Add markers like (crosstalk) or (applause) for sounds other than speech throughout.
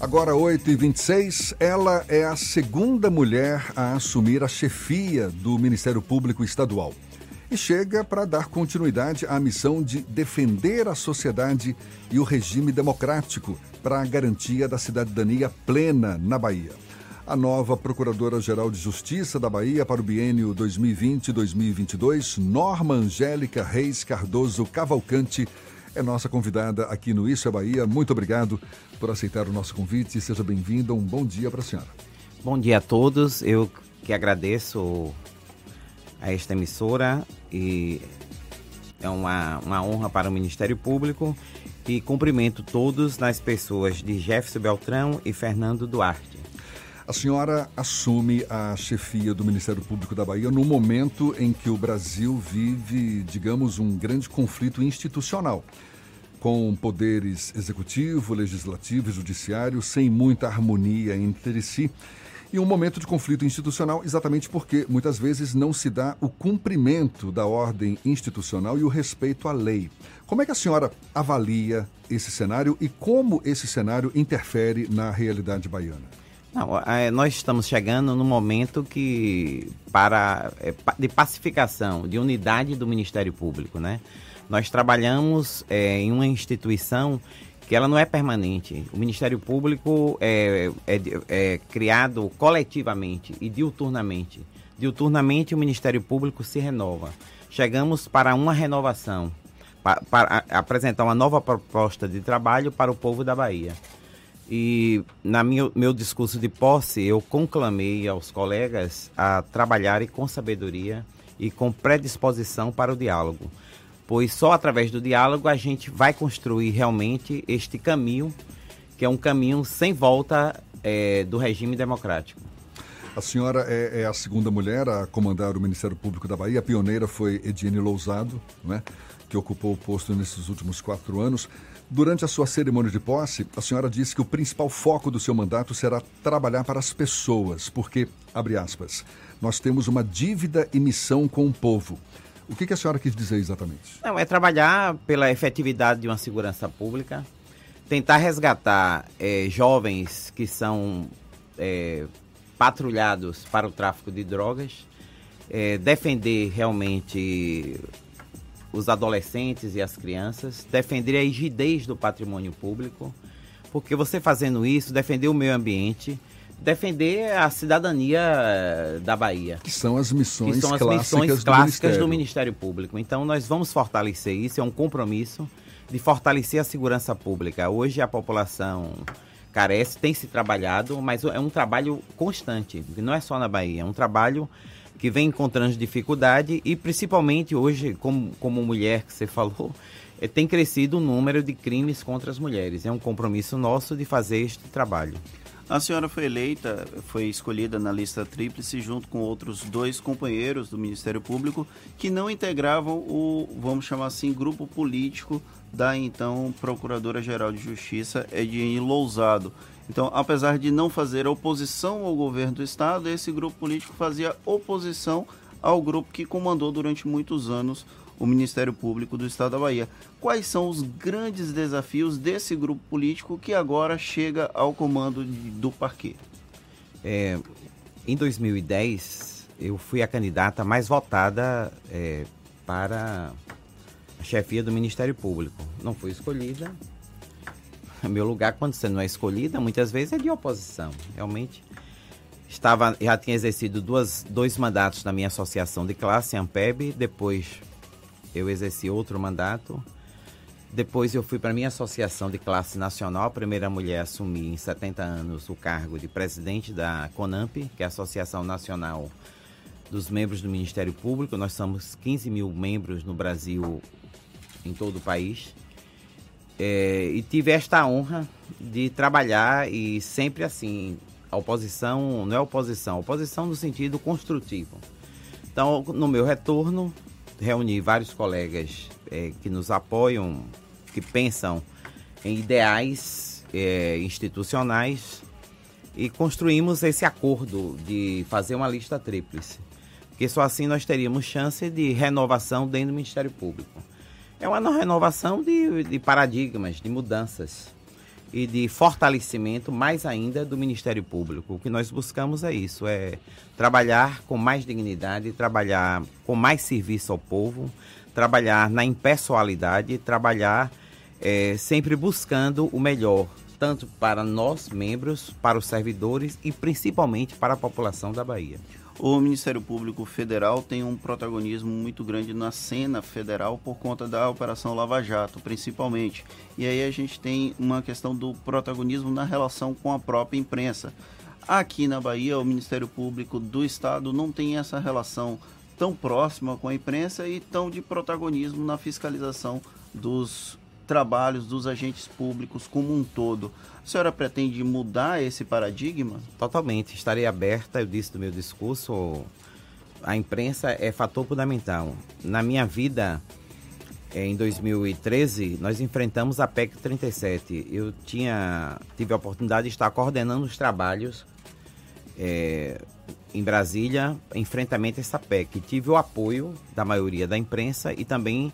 Agora, 8h26, ela é a segunda mulher a assumir a chefia do Ministério Público Estadual. E chega para dar continuidade à missão de defender a sociedade e o regime democrático para a garantia da cidadania plena na Bahia. A nova Procuradora-Geral de Justiça da Bahia para o biênio 2020-2022, Norma Angélica Reis Cardoso Cavalcante, é nossa convidada aqui no Isso é Bahia. Muito obrigado por aceitar o nosso convite. Seja bem-vinda. Um bom dia para a senhora. Bom dia a todos. Eu que agradeço a esta emissora e é uma, uma honra para o Ministério Público e cumprimento todos nas pessoas de Jefferson Beltrão e Fernando Duarte. A senhora assume a chefia do Ministério Público da Bahia no momento em que o Brasil vive, digamos, um grande conflito institucional, com poderes executivo, legislativo e judiciário sem muita harmonia entre si. E um momento de conflito institucional exatamente porque muitas vezes não se dá o cumprimento da ordem institucional e o respeito à lei. Como é que a senhora avalia esse cenário e como esse cenário interfere na realidade baiana? Não, é, nós estamos chegando no momento que para é, de pacificação, de unidade do Ministério Público, né? Nós trabalhamos é, em uma instituição que ela não é permanente. O Ministério Público é, é, é criado coletivamente e diuturnamente. Diuturnamente o Ministério Público se renova. Chegamos para uma renovação, para, para apresentar uma nova proposta de trabalho para o povo da Bahia. E na minha, meu discurso de posse, eu conclamei aos colegas a trabalharem com sabedoria e com predisposição para o diálogo, pois só através do diálogo a gente vai construir realmente este caminho, que é um caminho sem volta é, do regime democrático. A senhora é, é, a segunda mulher a comandar o Ministério Público da Bahia. A pioneira foi Ediane Lousado, né, que ocupou o posto nesses últimos quatro anos. Durante a sua cerimônia de posse, a senhora disse que o principal foco do seu mandato será trabalhar para as pessoas, porque, abre aspas, nós temos uma dívida e missão com o povo. O que, a senhora quis dizer exatamente? Não, é trabalhar pela efetividade de uma segurança pública, tentar resgatar é, jovens que são é, patrulhados para o tráfico de drogas, é, defender realmente os adolescentes e as crianças, defender a rigidez do patrimônio público, porque você fazendo isso, defender o meio ambiente, defender a cidadania eh, da Bahia. Que são as missões, que são as clássicas, missões clássicas do, do Ministério Público. Então nós vamos fortalecer isso, é um compromisso de fortalecer a segurança pública. Hoje a população carece, tem se trabalhado, mas é um trabalho constante, não é só na Bahia, é um trabalho que vem encontrando dificuldade e principalmente hoje, como, como mulher que você falou, é, tem crescido o número de crimes contra as mulheres. É um compromisso nosso de fazer este trabalho. A senhora foi eleita, foi escolhida na lista tríplice junto com outros dois companheiros do Ministério Público que não integravam o, vamos chamar assim, grupo político da então Procuradora-Geral de Justiça, Ediane Lousado. Então, apesar de não fazer oposição ao governo do Estado, esse grupo político fazia oposição ao grupo que comandou durante muitos anos o Ministério Público do Estado da Bahia. Quais são os grandes desafios desse grupo político que agora chega ao comando do parquê? É, em 2010, eu fui a candidata mais votada é, para a chefia do Ministério Público. Não fui escolhida, (laughs) meu lugar, quando você não é escolhida, muitas vezes é de oposição. Realmente, estava, já tinha exercido duas, dois mandatos na minha associação de classe, Ampeb, depois eu exerci outro mandato. Depois eu fui para a minha associação de classe nacional, a primeira mulher a assumir em 70 anos o cargo de presidente da CONAMP, que é a Associação Nacional dos Membros do Ministério Público. Nós somos 15 mil membros no Brasil, em todo o país. É, e tive esta honra de trabalhar e sempre assim, a oposição não é oposição, oposição no sentido construtivo. Então, no meu retorno, reuni vários colegas é, que nos apoiam, que pensam em ideais é, institucionais e construímos esse acordo de fazer uma lista tríplice. Porque só assim nós teríamos chance de renovação dentro do Ministério Público. É uma renovação de, de paradigmas, de mudanças. e de fortalecimento mais ainda do Ministério Público. O que nós buscamos é isso, é trabalhar com mais dignidade, trabalhar com mais serviço ao povo, trabalhar na impessoalidade, trabalhar é, sempre buscando o melhor, tanto para nós, membros, para os servidores e principalmente para a população da Bahia. O Ministério Público Federal tem um protagonismo muito grande na cena federal por conta da Operação Lava Jato, principalmente. E aí a gente tem uma questão do protagonismo na relação com a própria imprensa. Aqui na Bahia, o Ministério Público do Estado não tem essa relação tão próxima com a imprensa e tão de protagonismo na fiscalização dos trabalhos dos agentes públicos como um todo. A senhora pretende mudar esse paradigma? Totalmente. Estarei aberta, eu disse no meu discurso, a imprensa é fator fundamental. Na minha vida, em 2013, nós enfrentamos a PEC 37. Eu tinha, tive a oportunidade de estar coordenando os trabalhos é, em Brasília, enfrentamento a essa PEC. Tive o apoio da maioria da imprensa e também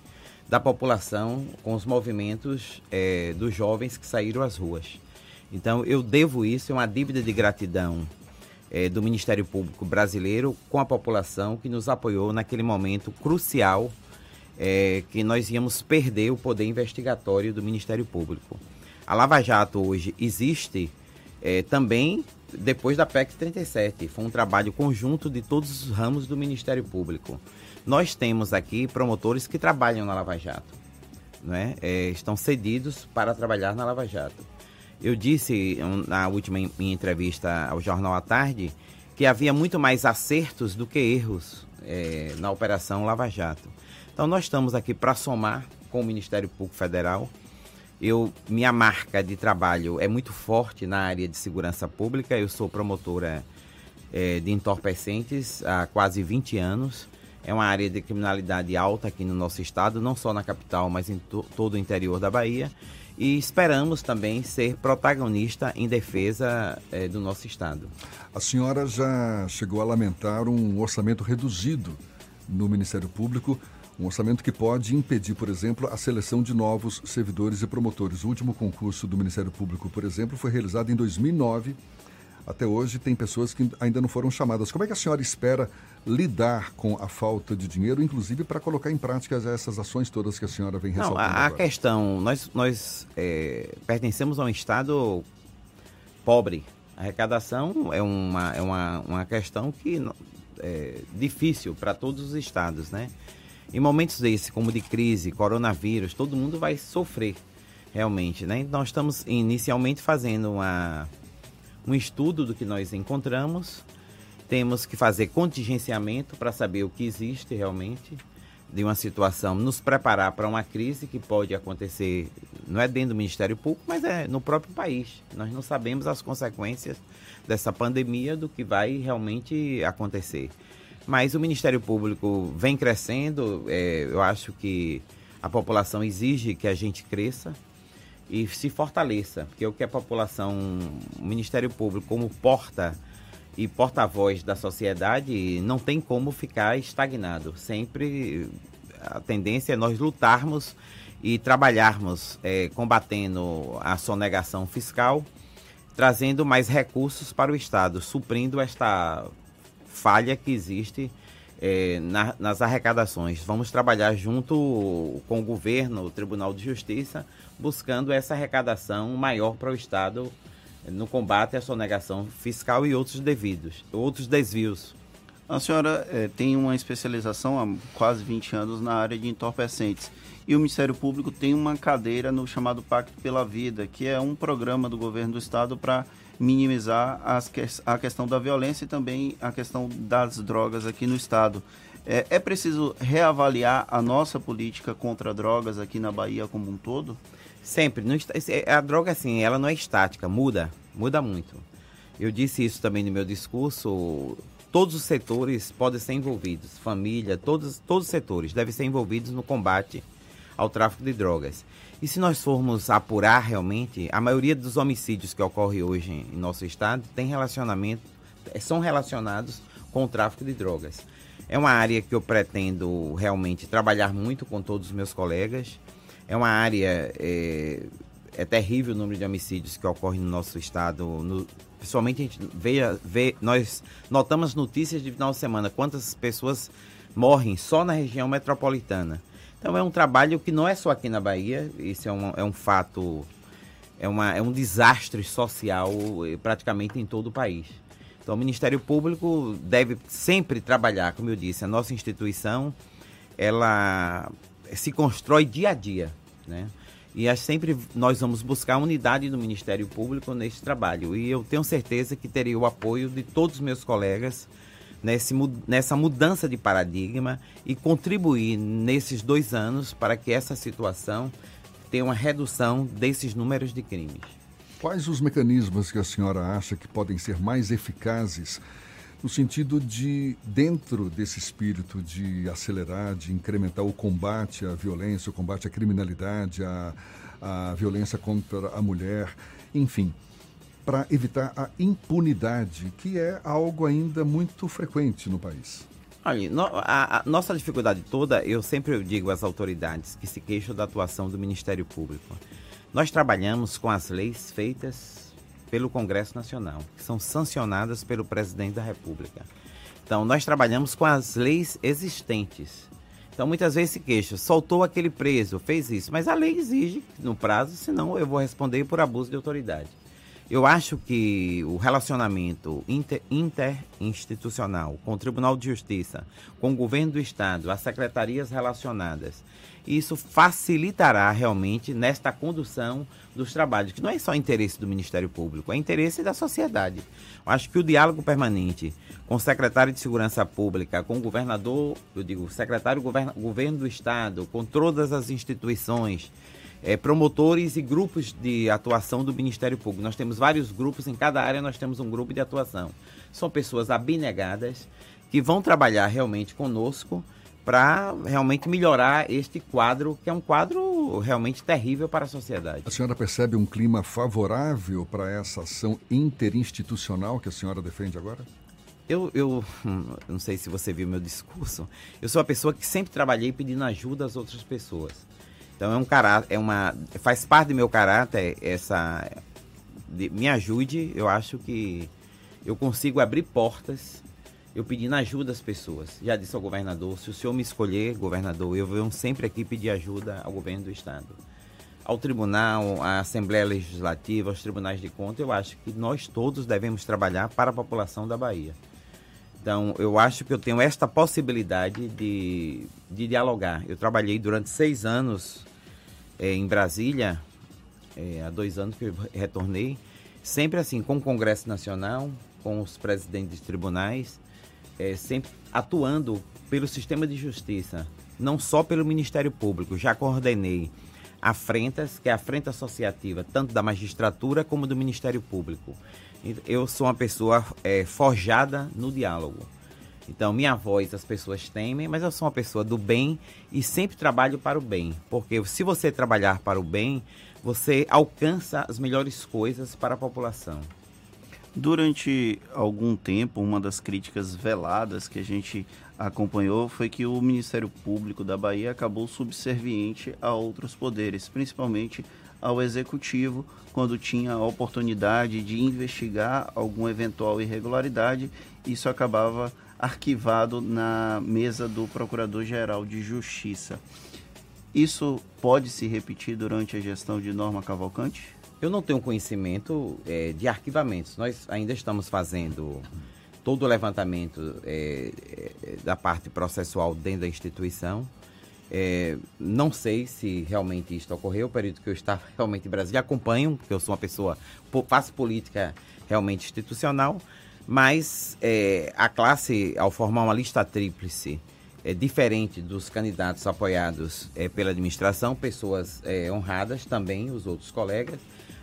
da população com os movimentos é, dos jovens que saíram às ruas. Então, eu devo isso, é uma dívida de gratidão é, do Ministério Público brasileiro com a população que nos apoiou naquele momento crucial é, que nós íamos perder o poder investigatório do Ministério Público. A Lava Jato hoje existe é, também depois da PEC 37. Foi um trabalho conjunto de todos os ramos do Ministério Público. Nós temos aqui promotores que trabalham na Lava Jato, né? É, estão cedidos para trabalhar na Lava Jato. Eu disse na última minha entrevista ao Jornal à Tarde que havia muito mais acertos do que erros é, na Operação Lava Jato. Então nós estamos aqui para somar com o Ministério Público Federal. Eu, minha marca de trabalho é muito forte na área de segurança pública. Eu sou promotora é, de entorpecentes há quase 20 anos. É uma área de criminalidade alta aqui no nosso estado, não só na capital, mas em to todo o interior da Bahia. E esperamos também ser protagonista em defesa é, do nosso estado. A senhora já chegou a lamentar um orçamento reduzido no Ministério Público, um orçamento que pode impedir, por exemplo, a seleção de novos servidores e promotores. O último concurso do Ministério Público, por exemplo, foi realizado em 2009 até hoje tem pessoas que ainda não foram chamadas. Como é que a senhora espera lidar com a falta de dinheiro, inclusive para colocar em prática essas ações todas que a senhora vem ressaltando? Não, a, a questão, nós, nós é, pertencemos a um Estado pobre. A arrecadação é uma, é uma, uma questão que é difícil para todos os estados, né? Em momentos desses, como de crise, coronavírus, todo mundo vai sofrer realmente, né? Nós estamos inicialmente fazendo uma um estudo do que nós encontramos. Temos que fazer contingenciamento para saber o que existe realmente de uma situação, nos preparar para uma crise que pode acontecer, não é dentro do Ministério Público, mas é no próprio país. Nós não sabemos as consequências dessa pandemia, do que vai realmente acontecer. Mas o Ministério Público vem crescendo, é, eu acho que a população exige que a gente cresça e se fortaleça, porque o que a população, o Ministério Público como porta e porta-voz da sociedade não tem como ficar estagnado. Sempre a tendência é nós lutarmos e trabalharmos é, combatendo a sonegação fiscal, trazendo mais recursos para o Estado, suprindo esta falha que existe é, na, nas arrecadações. Vamos trabalhar junto com o governo, o Tribunal de Justiça, buscando essa arrecadação maior para o Estado no combate à sonegação fiscal e outros devidos, outros desvios. A senhora é, tem uma especialização há quase 20 anos na área de entorpecentes. E o Ministério Público tem uma cadeira no chamado Pacto pela Vida, que é um programa do governo do Estado para minimizar as, a questão da violência e também a questão das drogas aqui no Estado. É, é preciso reavaliar a nossa política contra drogas aqui na Bahia como um todo? Sempre. A droga, assim, ela não é estática, muda, muda muito. Eu disse isso também no meu discurso. Todos os setores podem ser envolvidos, família, todos, todos os setores devem ser envolvidos no combate ao tráfico de drogas. E se nós formos apurar realmente, a maioria dos homicídios que ocorrem hoje em nosso estado tem relacionamento, são relacionados com o tráfico de drogas. É uma área que eu pretendo realmente trabalhar muito com todos os meus colegas é uma área é, é terrível o número de homicídios que ocorrem no nosso estado. No, principalmente a gente vê, vê, nós notamos notícias de final de semana, quantas pessoas morrem só na região metropolitana. Então é um trabalho que não é só aqui na Bahia, isso é um, é um fato, é, uma, é um desastre social eh, praticamente em todo o país. Então o Ministério Público deve sempre trabalhar, como eu disse, a nossa instituição, ela se constrói dia a dia, né? E sempre nós vamos buscar unidade do Ministério Público nesse trabalho. E eu tenho certeza que teria o apoio de todos os meus colegas nesse, nessa mudança de paradigma e contribuir nesses dois anos para que essa situação tenha uma redução desses números de crimes. Quais os mecanismos que a senhora acha que podem ser mais eficazes no sentido de, dentro desse espírito de acelerar, de incrementar o combate à violência, o combate à criminalidade, à, à violência contra a mulher, enfim, para evitar a impunidade, que é algo ainda muito frequente no país? Olha, no, a, a, nossa dificuldade toda, eu sempre digo às autoridades que se queixam da atuação do Ministério Público. Nós trabalhamos com as leis feitas pelo Congresso Nacional, que são sancionadas pelo presidente da República. Então, nós trabalhamos com as leis existentes. Então, muitas vezes se queixa, soltou aquele preso, fez isso, mas a lei exige no prazo, senão eu vou responder por abuso de autoridade. Eu acho que o relacionamento inter, interinstitucional com o Tribunal de Justiça, com o governo do Estado, as secretarias relacionadas, isso facilitará realmente nesta condução dos trabalhos, que não é só interesse do Ministério Público, é interesse da sociedade. Eu acho que o diálogo permanente com o secretário de Segurança Pública, com o governador, eu digo, secretário governo, governo do Estado, com todas as instituições, é, promotores e grupos de atuação do Ministério Público. Nós temos vários grupos, em cada área nós temos um grupo de atuação. São pessoas abnegadas que vão trabalhar realmente conosco para realmente melhorar este quadro, que é um quadro realmente terrível para a sociedade. A senhora percebe um clima favorável para essa ação interinstitucional que a senhora defende agora? Eu, eu hum, não sei se você viu meu discurso. Eu sou uma pessoa que sempre trabalhei pedindo ajuda às outras pessoas. Então é um caráter, é uma, faz parte do meu caráter essa, de, me ajude. Eu acho que eu consigo abrir portas. Eu pedindo ajuda às pessoas. Já disse ao governador, se o senhor me escolher governador, eu venho sempre aqui pedir ajuda ao governo do estado, ao tribunal, à Assembleia Legislativa, aos tribunais de contas. Eu acho que nós todos devemos trabalhar para a população da Bahia. Então, eu acho que eu tenho esta possibilidade de, de dialogar. Eu trabalhei durante seis anos é, em Brasília, é, há dois anos que eu retornei, sempre assim, com o Congresso Nacional, com os presidentes de tribunais, é, sempre atuando pelo sistema de justiça, não só pelo Ministério Público. Já coordenei a Frentas, que é a frente associativa, tanto da magistratura como do Ministério Público. Eu sou uma pessoa é, forjada no diálogo. Então, minha voz as pessoas temem, mas eu sou uma pessoa do bem e sempre trabalho para o bem. Porque se você trabalhar para o bem, você alcança as melhores coisas para a população. Durante algum tempo, uma das críticas veladas que a gente acompanhou foi que o Ministério Público da Bahia acabou subserviente a outros poderes, principalmente ao executivo quando tinha a oportunidade de investigar alguma eventual irregularidade. Isso acabava arquivado na mesa do Procurador-Geral de Justiça. Isso pode se repetir durante a gestão de Norma Cavalcante? Eu não tenho conhecimento é, de arquivamentos. Nós ainda estamos fazendo todo o levantamento é, é, da parte processual dentro da instituição. É, não sei se realmente isto ocorreu, o período que eu estava (laughs) realmente em Brasília, acompanho, porque eu sou uma pessoa, faço política realmente institucional, mas é, a classe, ao formar uma lista tríplice, é diferente dos candidatos apoiados é, pela administração, pessoas é, honradas também, os outros colegas.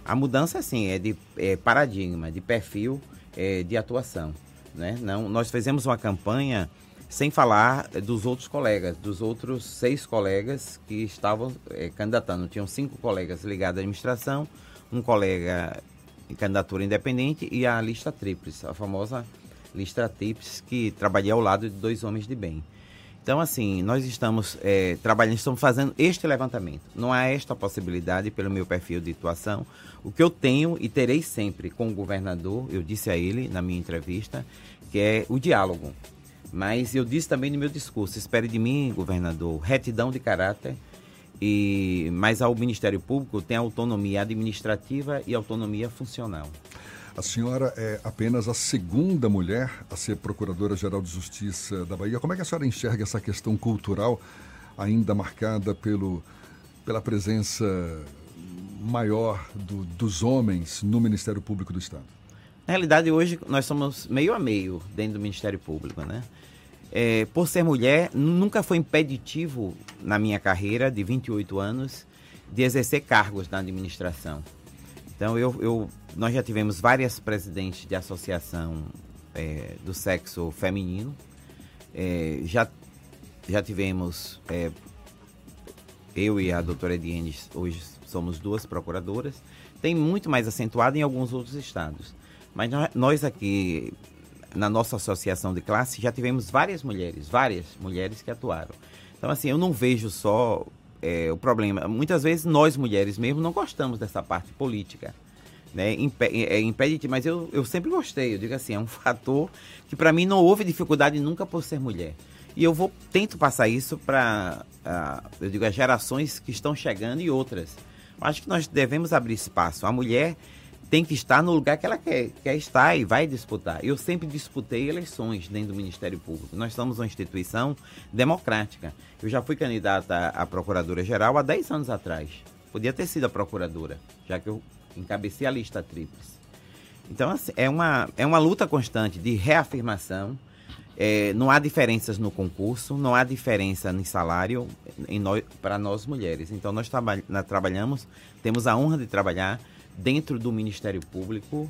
A mudança, sim, é de é, paradigma, de perfil é, de atuação. Né? Não, nós fizemos uma campanha sem falar dos outros colegas, dos outros seis colegas que estavam é, candidatando. Tinham cinco colegas ligados à administração, um colega em candidatura independente e a lista tríplice, a famosa lista tríplice que trabalhei ao lado de dois homens de bem. Então, assim, nós estamos é, trabalhando, estamos fazendo este levantamento. Não há esta possibilidade pelo meu perfil de atuação. O que eu tenho e terei sempre com o governador, eu disse a ele na minha entrevista, que é o diálogo. Mas eu disse também no meu discurso, espere de mim, governador, retidão de caráter, e mas ao Ministério Público tem autonomia administrativa e autonomia funcional. A senhora é apenas a segunda mulher a ser Procuradora-Geral de Justiça da Bahia. Como é que a senhora enxerga essa questão cultural ainda marcada pelo, pela presença maior do, dos homens no Ministério Público do Estado? Na realidade, hoje nós somos meio a meio dentro do Ministério Público, né? É, por ser mulher, nunca foi impeditivo na minha carreira de 28 anos de exercer cargos na administração. Então, eu, eu, nós já tivemos várias presidentes de associação é, do sexo feminino. É, já, já tivemos, é, eu e a doutora Ediene, hoje somos duas procuradoras. Tem muito mais acentuado em alguns outros estados. Mas nós aqui, na nossa associação de classe, já tivemos várias mulheres, várias mulheres que atuaram. Então, assim, eu não vejo só é, o problema. Muitas vezes nós mulheres mesmo não gostamos dessa parte política. Né, impede, é, impede, mas eu, eu sempre gostei. Eu digo assim, é um (laughs) fator que para mim não houve dificuldade nunca por ser mulher. E eu vou tento passar isso para, eu digo, as gerações que estão chegando e outras. Eu acho que nós devemos abrir espaço. A mulher tem que estar no lugar que ela quer, quer estar e vai disputar. Eu sempre disputei eleições dentro do Ministério Público. Nós somos uma instituição democrática. Eu já fui candidata a procuradora-geral há 10 anos atrás. Podia ter sido a procuradora, já que eu encabecei a lista tríplice. Então, assim, é uma, é uma luta constante de reafirmação. É, não há diferenças no concurso, não há diferença em salário para nós mulheres. Então, nós, traba nós trabalhamos, temos a honra de trabalhar dentro do Ministério Público,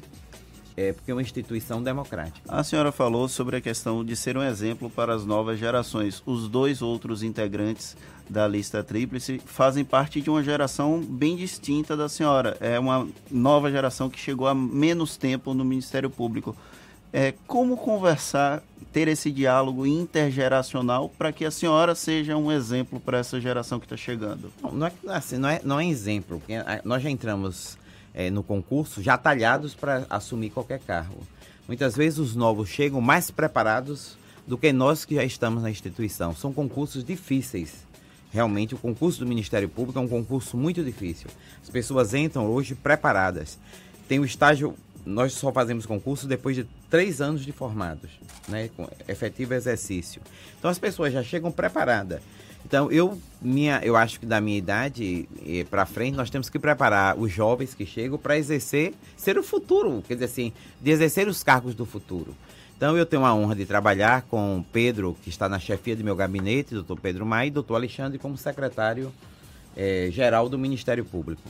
é, porque é uma instituição democrática. A senhora falou sobre a questão de ser um exemplo para as novas gerações. Os dois outros integrantes da lista tríplice fazem parte de uma geração bem distinta da senhora. É uma nova geração que chegou há menos tempo no Ministério Público. É, como conversar, ter esse diálogo intergeracional para que a senhora seja um exemplo para essa geração que está chegando? Não, não, é, assim, não, é, não é exemplo, porque nós já entramos é, no concurso já talhados para assumir qualquer cargo. Muitas vezes os novos chegam mais preparados do que nós que já estamos na instituição. São concursos difíceis. Realmente, o concurso do Ministério Público é um concurso muito difícil. As pessoas entram hoje preparadas. Tem o estágio, nós só fazemos concurso depois de três anos de formados, né, com efetivo exercício. Então, as pessoas já chegam preparadas. Então, eu, minha, eu acho que da minha idade para frente, nós temos que preparar os jovens que chegam para exercer, ser o futuro, quer dizer assim, de exercer os cargos do futuro. Então, eu tenho a honra de trabalhar com Pedro, que está na chefia do meu gabinete, doutor Pedro Maia, e doutor Alexandre como secretário-geral eh, do Ministério Público.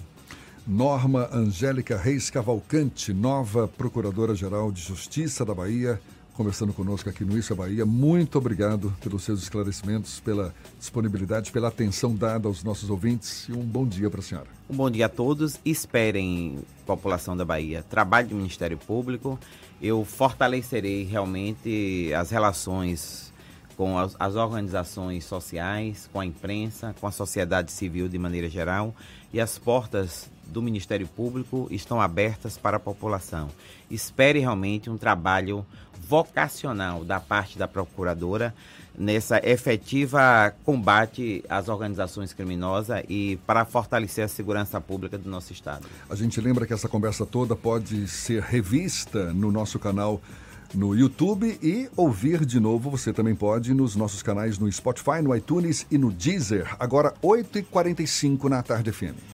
Norma Angélica Reis Cavalcante, nova Procuradora-Geral de Justiça da Bahia conversando conosco aqui no Isso é Bahia. Muito obrigado pelos seus esclarecimentos, pela disponibilidade, pela atenção dada aos nossos ouvintes e um bom dia para a senhora. Um bom dia a todos. Esperem, população da Bahia, trabalho do Ministério Público. Eu fortalecerei realmente as relações com as, as, organizações sociais, com a imprensa, com a sociedade civil de maneira geral e as portas do Ministério Público estão abertas para a população. Espere realmente um trabalho vocacional da parte da procuradora nessa efetiva combate às organizações criminosas e para fortalecer a segurança pública do nosso estado. A gente lembra que essa conversa toda pode ser revista no nosso canal no YouTube e ouvir de novo você também pode nos nossos canais no Spotify, no iTunes e no Deezer. Agora 8h45 na tarde FM.